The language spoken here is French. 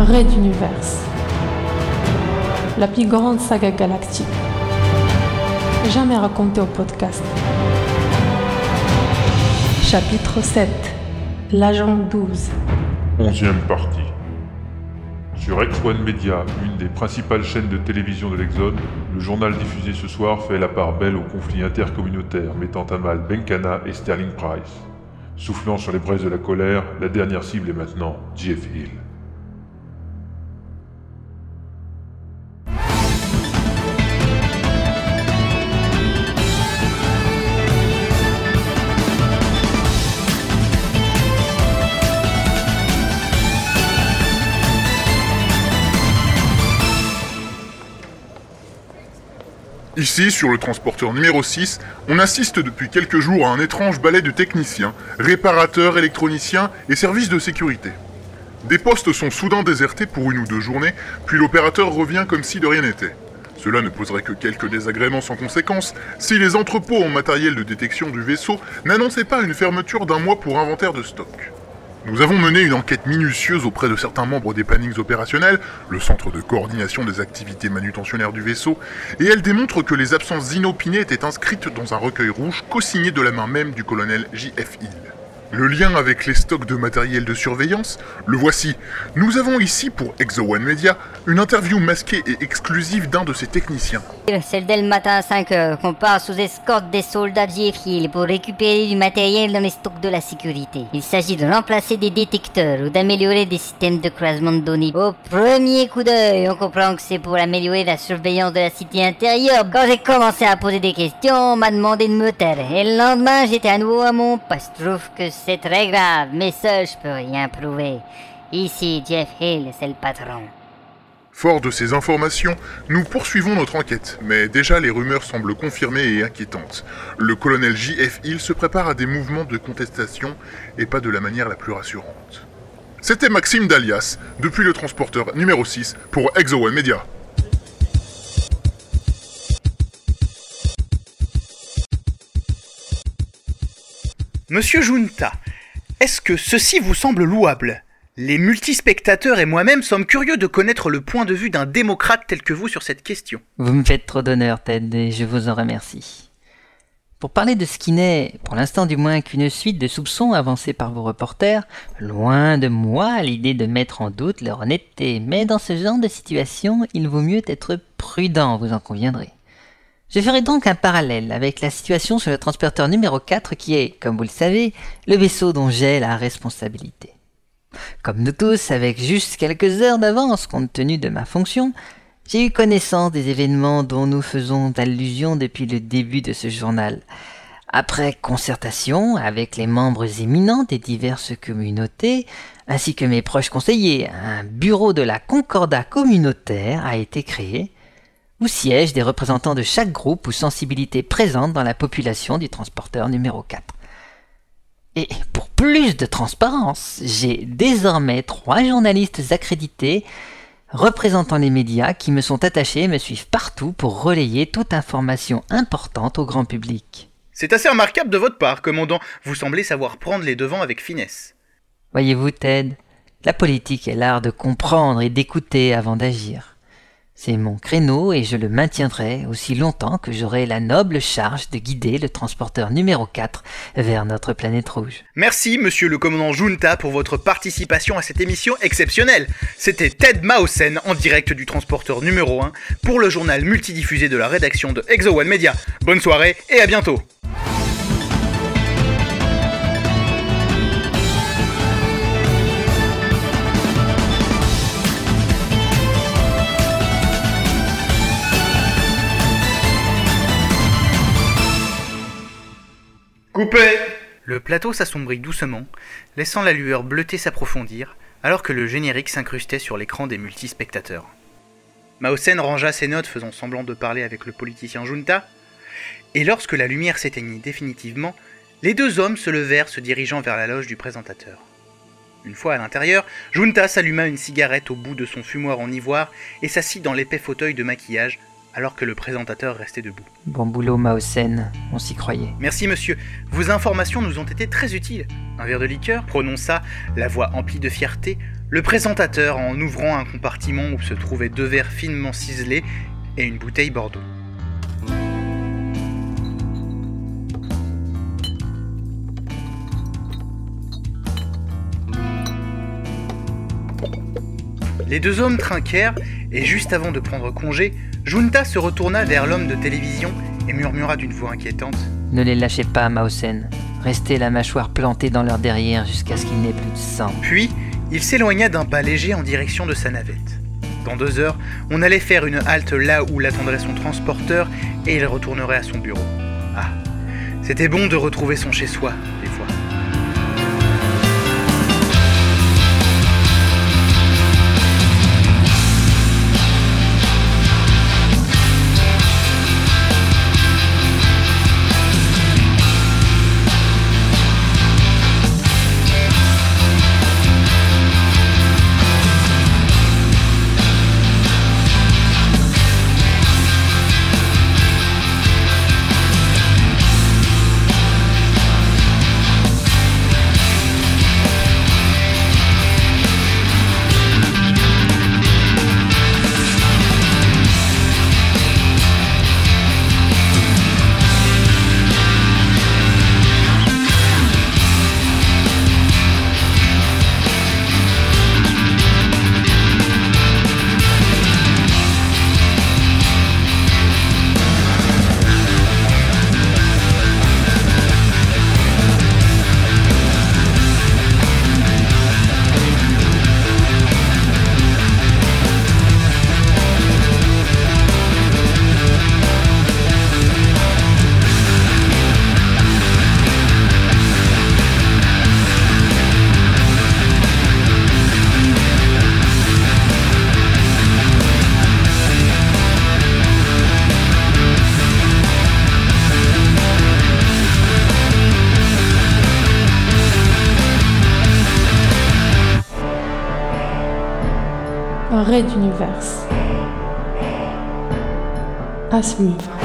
Red Universe. La plus grande saga galactique. Jamais racontée au podcast. Chapitre 7. L'agent 12. Onzième partie. Sur X1 Media, une des principales chaînes de télévision de l'Exode, le journal diffusé ce soir fait la part belle au conflit intercommunautaire mettant à mal Benkana et Sterling Price. Soufflant sur les braises de la colère, la dernière cible est maintenant Jeff Hill. Ici, sur le transporteur numéro 6, on assiste depuis quelques jours à un étrange balai de techniciens, réparateurs, électroniciens et services de sécurité. Des postes sont soudain désertés pour une ou deux journées, puis l'opérateur revient comme si de rien n'était. Cela ne poserait que quelques désagréments sans conséquence si les entrepôts en matériel de détection du vaisseau n'annonçaient pas une fermeture d'un mois pour inventaire de stock. Nous avons mené une enquête minutieuse auprès de certains membres des plannings opérationnels, le centre de coordination des activités manutentionnaires du vaisseau, et elle démontre que les absences inopinées étaient inscrites dans un recueil rouge co-signé de la main même du colonel J.F. Hill. Le lien avec les stocks de matériel de surveillance, le voici. Nous avons ici pour Exo One Media une interview masquée et exclusive d'un de ses techniciens. C'est dès le matin à 5 heures qu'on part sous escorte des soldats Viefil pour récupérer du matériel dans les stocks de la sécurité. Il s'agit de remplacer des détecteurs ou d'améliorer des systèmes de croisement de données. Au premier coup d'œil, on comprend que c'est pour améliorer la surveillance de la cité intérieure. Quand j'ai commencé à poser des questions, on m'a demandé de me taire. Et le lendemain, j'étais à nouveau à mon poste. Trouve que c'est très grave, mais ça, je peux rien prouver. Ici, Jeff Hill, c'est le patron. Fort de ces informations, nous poursuivons notre enquête, mais déjà les rumeurs semblent confirmées et inquiétantes. Le colonel J.F. Hill se prépare à des mouvements de contestation et pas de la manière la plus rassurante. C'était Maxime Dalias, depuis le transporteur numéro 6 pour Exo Media. Monsieur Junta, est-ce que ceci vous semble louable? Les multispectateurs et moi-même sommes curieux de connaître le point de vue d'un démocrate tel que vous sur cette question. Vous me faites trop d'honneur, Ted, et je vous en remercie. Pour parler de ce qui n'est, pour l'instant du moins, qu'une suite de soupçons avancés par vos reporters, loin de moi l'idée de mettre en doute leur honnêteté, mais dans ce genre de situation, il vaut mieux être prudent, vous en conviendrez. Je ferai donc un parallèle avec la situation sur le transporteur numéro 4 qui est, comme vous le savez, le vaisseau dont j'ai la responsabilité. Comme nous tous, avec juste quelques heures d'avance compte tenu de ma fonction, j'ai eu connaissance des événements dont nous faisons allusion depuis le début de ce journal. Après concertation avec les membres éminents des diverses communautés, ainsi que mes proches conseillers, un bureau de la Concordat communautaire a été créé, où siègent des représentants de chaque groupe ou sensibilité présente dans la population du transporteur numéro 4. Et pour plus de transparence, j'ai désormais trois journalistes accrédités représentant les médias qui me sont attachés et me suivent partout pour relayer toute information importante au grand public. C'est assez remarquable de votre part, commandant. Vous semblez savoir prendre les devants avec finesse. Voyez-vous, Ted, la politique est l'art de comprendre et d'écouter avant d'agir. C'est mon créneau et je le maintiendrai aussi longtemps que j'aurai la noble charge de guider le transporteur numéro 4 vers notre planète rouge. Merci, monsieur le commandant Junta, pour votre participation à cette émission exceptionnelle. C'était Ted Mausen en direct du transporteur numéro 1 pour le journal multidiffusé de la rédaction de Exo One Media. Bonne soirée et à bientôt. Le plateau s'assombrit doucement, laissant la lueur bleutée s'approfondir, alors que le générique s'incrustait sur l'écran des multispectateurs. Maosen rangea ses notes faisant semblant de parler avec le politicien Junta, et lorsque la lumière s'éteignit définitivement, les deux hommes se levèrent se dirigeant vers la loge du présentateur. Une fois à l'intérieur, Junta s'alluma une cigarette au bout de son fumoir en ivoire et s'assit dans l'épais fauteuil de maquillage alors que le présentateur restait debout. Bon boulot, Maosen, on s'y croyait. Merci monsieur, vos informations nous ont été très utiles. Un verre de liqueur prononça, la voix emplie de fierté, Le présentateur en ouvrant un compartiment où se trouvaient deux verres finement ciselés et une bouteille Bordeaux. Les deux hommes trinquèrent, et juste avant de prendre congé, Junta se retourna vers l'homme de télévision et murmura d'une voix inquiétante Ne les lâchez pas, Mausen. Restez la mâchoire plantée dans leur derrière jusqu'à ce qu'il n'ait plus de sang. Puis, il s'éloigna d'un pas léger en direction de sa navette. Dans deux heures, on allait faire une halte là où l'attendrait son transporteur et il retournerait à son bureau. Ah, c'était bon de retrouver son chez-soi, raid d'univers. À suivre.